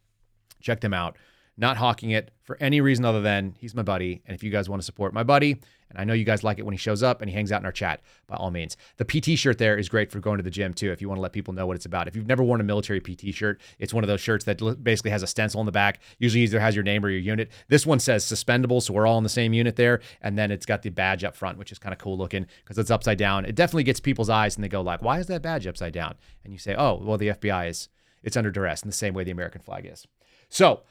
Check them out not hawking it for any reason other than he's my buddy. And if you guys want to support my buddy, and I know you guys like it when he shows up and he hangs out in our chat, by all means. The PT shirt there is great for going to the gym too, if you want to let people know what it's about. If you've never worn a military PT shirt, it's one of those shirts that basically has a stencil on the back, usually either has your name or your unit. This one says suspendable, so we're all in the same unit there. And then it's got the badge up front, which is kind of cool looking because it's upside down. It definitely gets people's eyes and they go like, why is that badge upside down? And you say, oh, well, the FBI is, it's under duress in the same way the American flag is. So,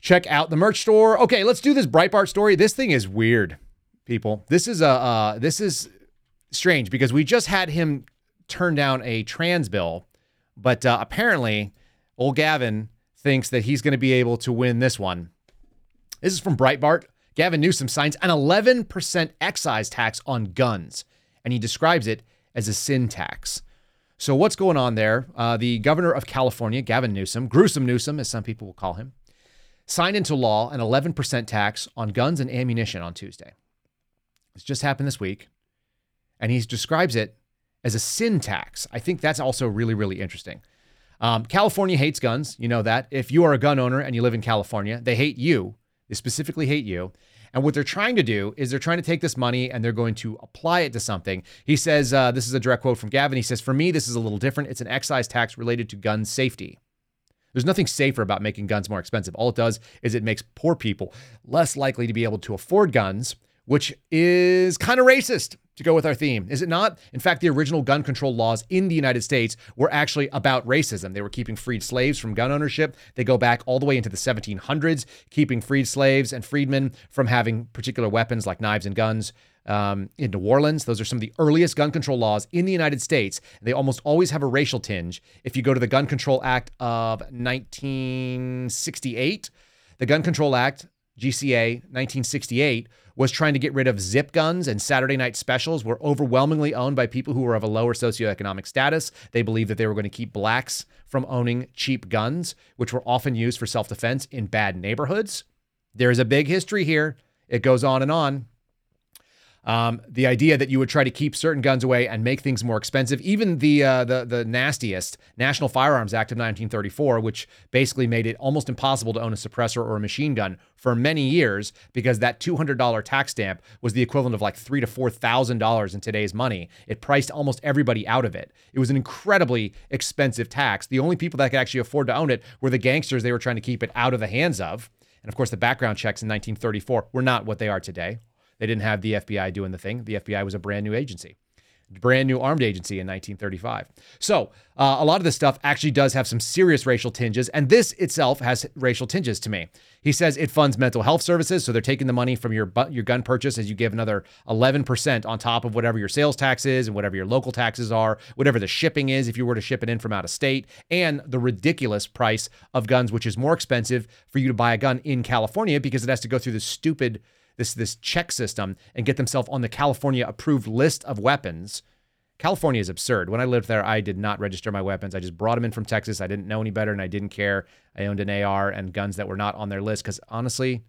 check out the merch store. Okay, let's do this Breitbart story. This thing is weird, people. This is a uh, this is strange because we just had him turn down a trans bill, but uh, apparently, old Gavin thinks that he's going to be able to win this one. This is from Breitbart. Gavin Newsom signs an 11% excise tax on guns, and he describes it as a sin tax. So, what's going on there? Uh, the governor of California, Gavin Newsom, gruesome Newsom, as some people will call him, signed into law an 11% tax on guns and ammunition on Tuesday. This just happened this week. And he describes it as a sin tax. I think that's also really, really interesting. Um, California hates guns. You know that. If you are a gun owner and you live in California, they hate you. They specifically hate you. And what they're trying to do is they're trying to take this money and they're going to apply it to something. He says, uh, this is a direct quote from Gavin. He says, For me, this is a little different. It's an excise tax related to gun safety. There's nothing safer about making guns more expensive. All it does is it makes poor people less likely to be able to afford guns, which is kind of racist to go with our theme, is it not? In fact, the original gun control laws in the United States were actually about racism. They were keeping freed slaves from gun ownership. They go back all the way into the 1700s, keeping freed slaves and freedmen from having particular weapons like knives and guns um, in New Orleans. Those are some of the earliest gun control laws in the United States. They almost always have a racial tinge. If you go to the Gun Control Act of 1968, the Gun Control Act, GCA 1968, was trying to get rid of zip guns and Saturday night specials were overwhelmingly owned by people who were of a lower socioeconomic status. They believed that they were going to keep blacks from owning cheap guns, which were often used for self defense in bad neighborhoods. There is a big history here. It goes on and on. Um, the idea that you would try to keep certain guns away and make things more expensive, even the uh, the the nastiest National Firearms Act of 1934, which basically made it almost impossible to own a suppressor or a machine gun for many years because that $200 tax stamp was the equivalent of like three to four thousand dollars in today's money. It priced almost everybody out of it. It was an incredibly expensive tax. The only people that could actually afford to own it were the gangsters they were trying to keep it out of the hands of. And of course, the background checks in 1934 were not what they are today. They didn't have the FBI doing the thing. The FBI was a brand new agency, brand new armed agency in 1935. So uh, a lot of this stuff actually does have some serious racial tinges, and this itself has racial tinges to me. He says it funds mental health services, so they're taking the money from your your gun purchase as you give another 11% on top of whatever your sales tax is and whatever your local taxes are, whatever the shipping is if you were to ship it in from out of state, and the ridiculous price of guns, which is more expensive for you to buy a gun in California because it has to go through this stupid this this check system and get themselves on the California approved list of weapons. California is absurd. When I lived there, I did not register my weapons. I just brought them in from Texas. I didn't know any better and I didn't care. I owned an AR and guns that were not on their list because honestly,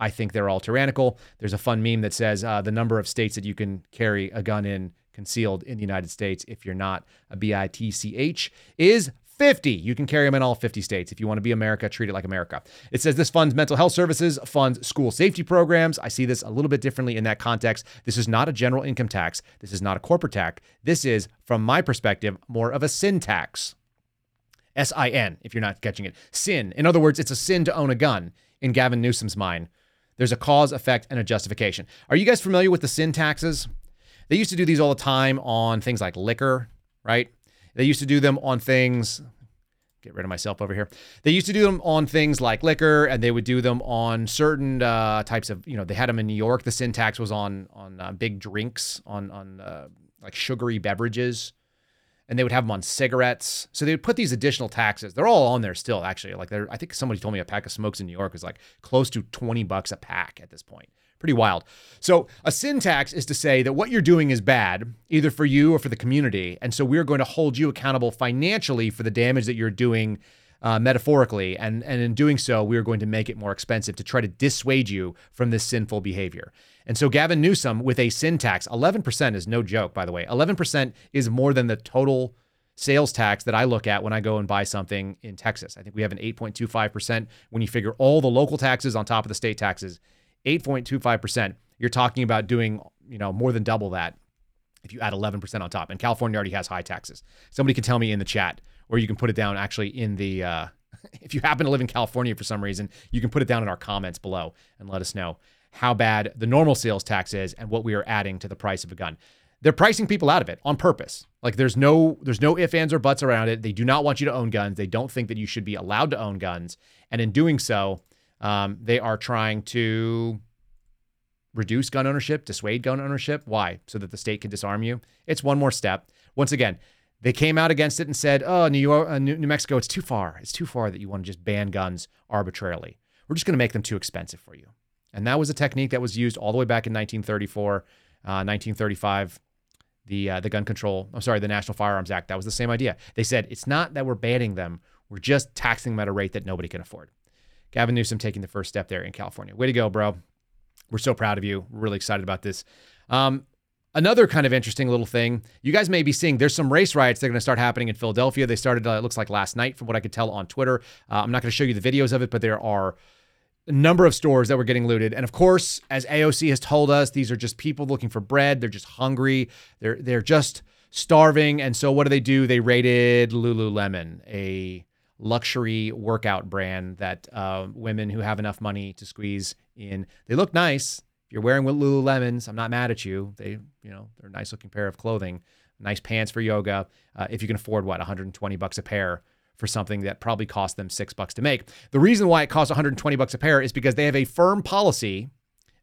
I think they're all tyrannical. There's a fun meme that says uh, the number of states that you can carry a gun in concealed in the United States if you're not a BITCH is 50. You can carry them in all 50 states. If you want to be America, treat it like America. It says this funds mental health services, funds school safety programs. I see this a little bit differently in that context. This is not a general income tax. This is not a corporate tax. This is, from my perspective, more of a sin tax. S I N, if you're not catching it. Sin. In other words, it's a sin to own a gun in Gavin Newsom's mind. There's a cause, effect, and a justification. Are you guys familiar with the sin taxes? They used to do these all the time on things like liquor, right? They used to do them on things. Get rid of myself over here. They used to do them on things like liquor, and they would do them on certain uh, types of. You know, they had them in New York. The sin tax was on on uh, big drinks, on on uh, like sugary beverages, and they would have them on cigarettes. So they would put these additional taxes. They're all on there still, actually. Like, I think somebody told me a pack of smokes in New York was like close to twenty bucks a pack at this point. Pretty wild. So, a sin tax is to say that what you're doing is bad, either for you or for the community. And so, we're going to hold you accountable financially for the damage that you're doing uh, metaphorically, and and in doing so, we are going to make it more expensive to try to dissuade you from this sinful behavior. And so Gavin Newsom with a sin tax, 11% is no joke, by the way. 11% is more than the total sales tax that I look at when I go and buy something in Texas. I think we have an 8.25% when you figure all the local taxes on top of the state taxes. 8.25%. You're talking about doing, you know, more than double that if you add 11% on top. And California already has high taxes. Somebody can tell me in the chat, or you can put it down actually in the, uh, <laughs> if you happen to live in California for some reason, you can put it down in our comments below and let us know how bad the normal sales tax is and what we are adding to the price of a gun. They're pricing people out of it on purpose. Like there's no there's no ifs ands or buts around it. They do not want you to own guns. They don't think that you should be allowed to own guns, and in doing so, um, they are trying to reduce gun ownership, dissuade gun ownership. Why? So that the state can disarm you. It's one more step. Once again, they came out against it and said, "Oh, New York, uh, New, Mexico, it's too far. It's too far that you want to just ban guns arbitrarily. We're just going to make them too expensive for you." And that was a technique that was used all the way back in 1934, uh, 1935. The uh, the gun control, I'm sorry, the National Firearms Act. That was the same idea. They said it's not that we're banning them; we're just taxing them at a rate that nobody can afford. Gavin Newsom taking the first step there in California. Way to go, bro. We're so proud of you. We're really excited about this. Um, another kind of interesting little thing you guys may be seeing there's some race riots that are going to start happening in philadelphia they started uh, it looks like last night from what i could tell on twitter uh, i'm not going to show you the videos of it but there are a number of stores that were getting looted and of course as aoc has told us these are just people looking for bread they're just hungry they're they're just starving and so what do they do they raided lululemon a luxury workout brand that uh, women who have enough money to squeeze in. They look nice. If you're wearing Lululemons, I'm not mad at you. They, you know, they're a nice looking pair of clothing, nice pants for yoga. Uh, if you can afford what 120 bucks a pair for something that probably cost them six bucks to make. The reason why it costs 120 bucks a pair is because they have a firm policy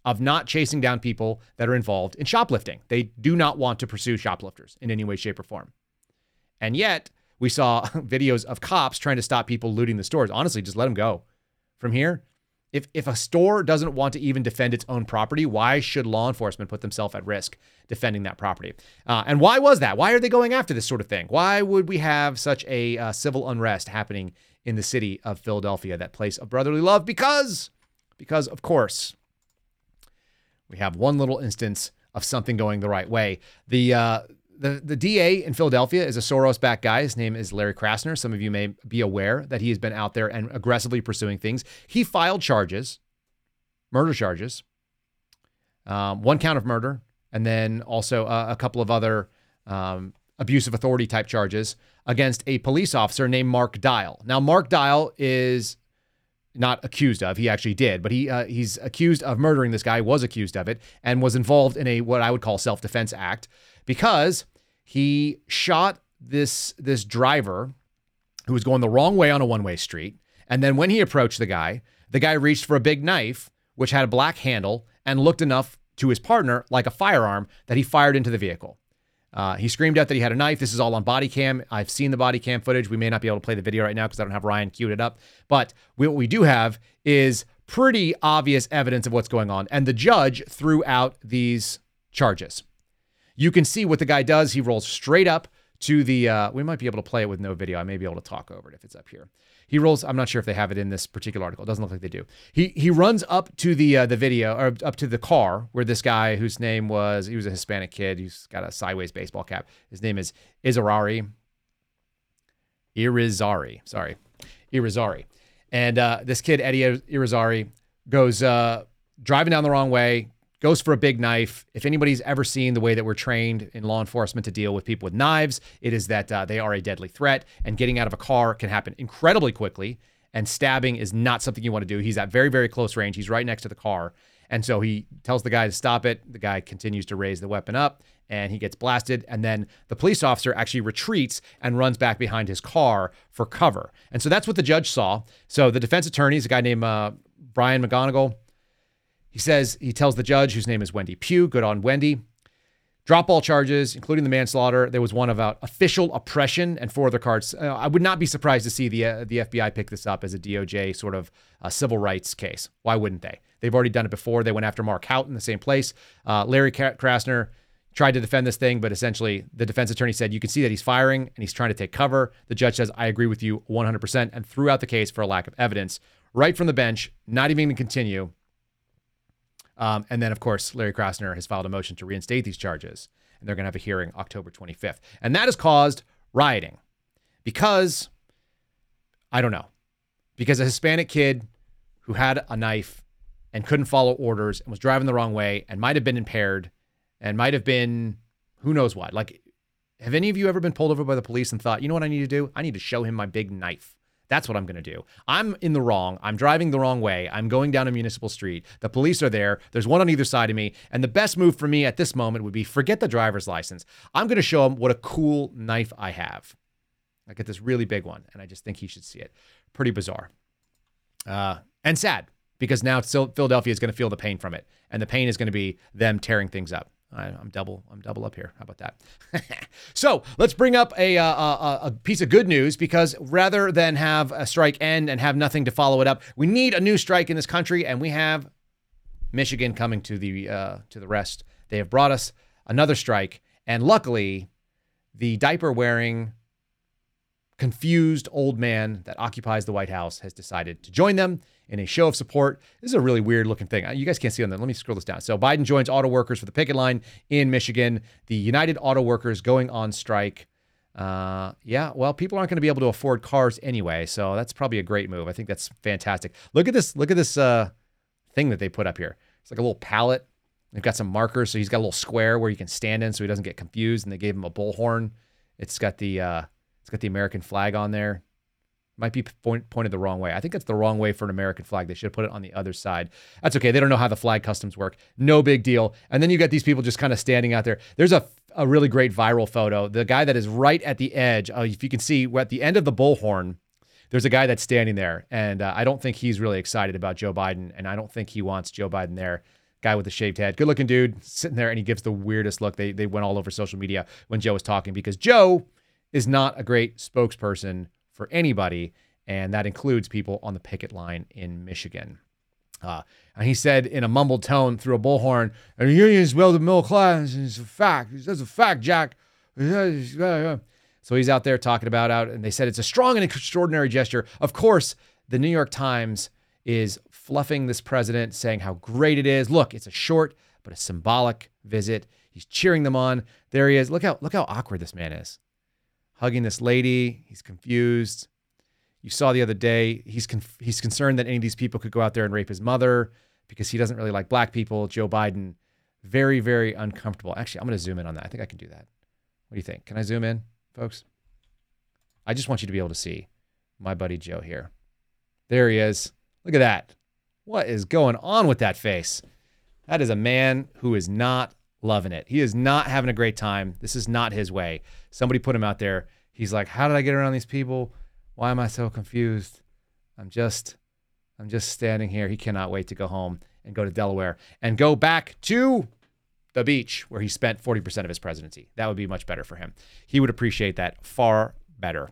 of not chasing down people that are involved in shoplifting. They do not want to pursue shoplifters in any way, shape, or form. And yet, we saw <laughs> videos of cops trying to stop people looting the stores. Honestly, just let them go. From here, if if a store doesn't want to even defend its own property, why should law enforcement put themselves at risk defending that property? Uh, and why was that? Why are they going after this sort of thing? Why would we have such a uh, civil unrest happening in the city of Philadelphia, that place of brotherly love? Because, because of course, we have one little instance of something going the right way. The uh, the, the DA in Philadelphia is a Soros backed guy. His name is Larry Krasner. Some of you may be aware that he has been out there and aggressively pursuing things. He filed charges, murder charges, um, one count of murder, and then also a, a couple of other um, abuse of authority type charges against a police officer named Mark Dial. Now, Mark Dial is not accused of. He actually did, but he uh, he's accused of murdering this guy. Was accused of it and was involved in a what I would call self defense act because he shot this this driver who was going the wrong way on a one way street. And then when he approached the guy, the guy reached for a big knife, which had a black handle and looked enough to his partner like a firearm that he fired into the vehicle. Uh, he screamed out that he had a knife. This is all on body cam. I've seen the body cam footage. We may not be able to play the video right now because I don't have Ryan queued it up. But what we do have is pretty obvious evidence of what's going on. And the judge threw out these charges. You can see what the guy does. He rolls straight up to the. Uh, we might be able to play it with no video. I may be able to talk over it if it's up here. He rolls. I'm not sure if they have it in this particular article. It doesn't look like they do. He he runs up to the uh, the video or up to the car where this guy whose name was he was a Hispanic kid. He's got a sideways baseball cap. His name is Izarari. Irizarry. Sorry, Irizarry. And uh, this kid Eddie Irizarry goes uh, driving down the wrong way, goes for a big knife. If anybody's ever seen the way that we're trained in law enforcement to deal with people with knives, it is that uh, they are a deadly threat, and getting out of a car can happen incredibly quickly. And stabbing is not something you want to do. He's at very, very close range. He's right next to the car. And so he tells the guy to stop it. The guy continues to raise the weapon up and he gets blasted. And then the police officer actually retreats and runs back behind his car for cover. And so that's what the judge saw. So the defense attorney is a guy named uh, Brian McGonigal. He says, he tells the judge, whose name is Wendy Pew, good on Wendy, drop all charges, including the manslaughter. There was one about official oppression and four other cards. Uh, I would not be surprised to see the uh, the FBI pick this up as a DOJ sort of uh, civil rights case. Why wouldn't they? They've already done it before. They went after Mark Houck in the same place. Uh, Larry Krasner tried to defend this thing, but essentially the defense attorney said you can see that he's firing and he's trying to take cover. The judge says, I agree with you 100% and threw out the case for a lack of evidence right from the bench, not even to continue. Um, and then, of course, Larry Krasner has filed a motion to reinstate these charges, and they're going to have a hearing October 25th. And that has caused rioting because, I don't know, because a Hispanic kid who had a knife and couldn't follow orders and was driving the wrong way and might have been impaired and might have been who knows what. Like, have any of you ever been pulled over by the police and thought, you know what I need to do? I need to show him my big knife. That's what I'm going to do. I'm in the wrong. I'm driving the wrong way. I'm going down a municipal street. The police are there. There's one on either side of me. And the best move for me at this moment would be forget the driver's license. I'm going to show him what a cool knife I have. I get this really big one, and I just think he should see it. Pretty bizarre. Uh, and sad because now Philadelphia is going to feel the pain from it. And the pain is going to be them tearing things up. I, am double. I'm double up here. How about that? <laughs> so let's bring up a, uh, a, a piece of good news because rather than have a strike end and have nothing to follow it up, we need a new strike in this country, and we have Michigan coming to the uh, to the rest. They have brought us another strike, and luckily, the diaper wearing confused old man that occupies the White House has decided to join them in a show of support. This is a really weird looking thing. You guys can't see on that. Let me scroll this down. So Biden joins auto workers for the picket line in Michigan. The United Auto Workers going on strike. Uh, yeah, well, people aren't going to be able to afford cars anyway, so that's probably a great move. I think that's fantastic. Look at this. Look at this uh, thing that they put up here. It's like a little pallet. They've got some markers, so he's got a little square where you can stand in, so he doesn't get confused. And they gave him a bullhorn. It's got the uh, it's got the American flag on there. Might be point, pointed the wrong way. I think that's the wrong way for an American flag. They should put it on the other side. That's okay. They don't know how the flag customs work. No big deal. And then you got these people just kind of standing out there. There's a, a really great viral photo. The guy that is right at the edge, uh, if you can see, at the end of the bullhorn, there's a guy that's standing there. And uh, I don't think he's really excited about Joe Biden. And I don't think he wants Joe Biden there guy with the shaved head, good looking dude, sitting there, and he gives the weirdest look. They they went all over social media when Joe was talking because Joe is not a great spokesperson for anybody, and that includes people on the picket line in Michigan. Uh, and he said in a mumbled tone through a bullhorn, "And the unions build the middle class. It's a fact. That's a fact, Jack." So he's out there talking about out, and they said it's a strong and extraordinary gesture. Of course, the New York Times is fluffing this president, saying how great it is. Look, it's a short but a symbolic visit. He's cheering them on. There he is. Look how look how awkward this man is hugging this lady. He's confused. You saw the other day, he's conf- he's concerned that any of these people could go out there and rape his mother because he doesn't really like black people. Joe Biden, very, very uncomfortable. Actually, I'm going to zoom in on that. I think I can do that. What do you think? Can I zoom in, folks? I just want you to be able to see my buddy Joe here. There he is. Look at that. What is going on with that face? That is a man who is not loving it. He is not having a great time. This is not his way. Somebody put him out there. He's like, "How did I get around these people? Why am I so confused? I'm just I'm just standing here. He cannot wait to go home and go to Delaware and go back to the beach where he spent 40% of his presidency. That would be much better for him. He would appreciate that far better.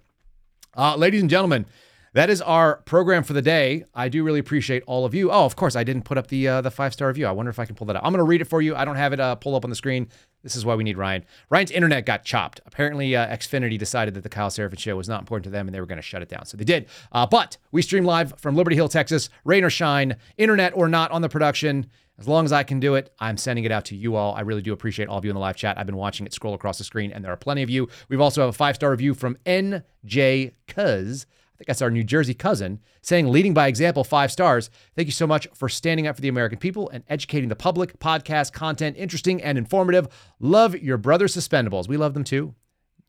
Uh, ladies and gentlemen, that is our program for the day. I do really appreciate all of you. Oh, of course, I didn't put up the uh, the five star review. I wonder if I can pull that up. I'm going to read it for you. I don't have it uh, pull up on the screen. This is why we need Ryan. Ryan's internet got chopped. Apparently, uh, Xfinity decided that the Kyle Seraphin show was not important to them and they were going to shut it down. So they did. Uh, but we stream live from Liberty Hill, Texas. Rain or shine, internet or not on the production. As long as I can do it, I'm sending it out to you all. I really do appreciate all of you in the live chat. I've been watching it scroll across the screen, and there are plenty of you. We've also have a five star review from NJ Cuz. Think that's our New Jersey cousin, saying, leading by example, five stars. Thank you so much for standing up for the American people and educating the public. Podcast content, interesting and informative. Love your brother Suspendables. We love them too.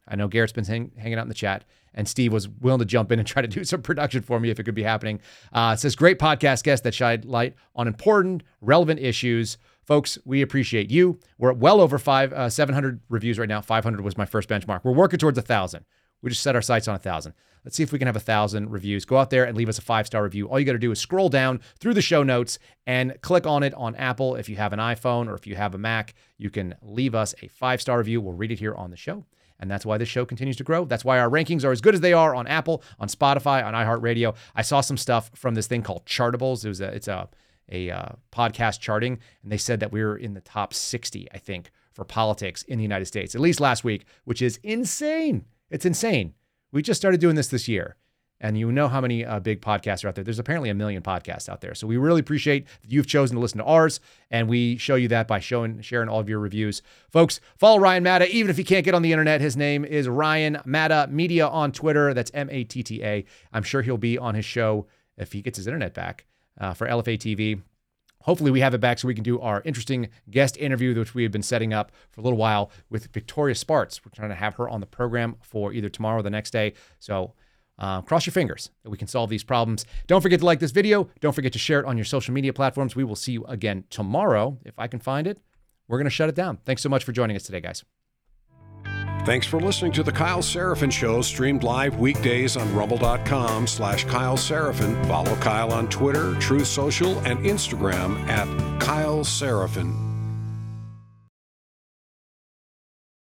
I know Garrett's been hang, hanging out in the chat, and Steve was willing to jump in and <laughs> try to do some production for me if it could be happening. Uh, says, great podcast guest that shined light on important, relevant issues. Folks, we appreciate you. We're at well over five, uh, 700 reviews right now. 500 was my first benchmark. We're working towards a thousand. We just set our sights on a thousand. Let's see if we can have a thousand reviews. Go out there and leave us a five star review. All you got to do is scroll down through the show notes and click on it on Apple. If you have an iPhone or if you have a Mac, you can leave us a five star review. We'll read it here on the show. And that's why this show continues to grow. That's why our rankings are as good as they are on Apple, on Spotify, on iHeartRadio. I saw some stuff from this thing called Chartables. It was a, it's a, a uh, podcast charting, and they said that we were in the top 60, I think, for politics in the United States, at least last week, which is insane. It's insane. We just started doing this this year. And you know how many uh, big podcasts are out there. There's apparently a million podcasts out there. So we really appreciate that you've chosen to listen to ours. And we show you that by showing, sharing all of your reviews. Folks, follow Ryan Matta, even if you can't get on the internet. His name is Ryan Matta Media on Twitter. That's M A T T A. I'm sure he'll be on his show if he gets his internet back uh, for LFA TV. Hopefully, we have it back so we can do our interesting guest interview, which we have been setting up for a little while with Victoria Spartz. We're trying to have her on the program for either tomorrow or the next day. So uh, cross your fingers that we can solve these problems. Don't forget to like this video. Don't forget to share it on your social media platforms. We will see you again tomorrow. If I can find it, we're going to shut it down. Thanks so much for joining us today, guys. Thanks for listening to the Kyle Seraphin Show, streamed live weekdays on rumble.com slash Kyle Seraphin. Follow Kyle on Twitter, Truth Social, and Instagram at Kyle Seraphin.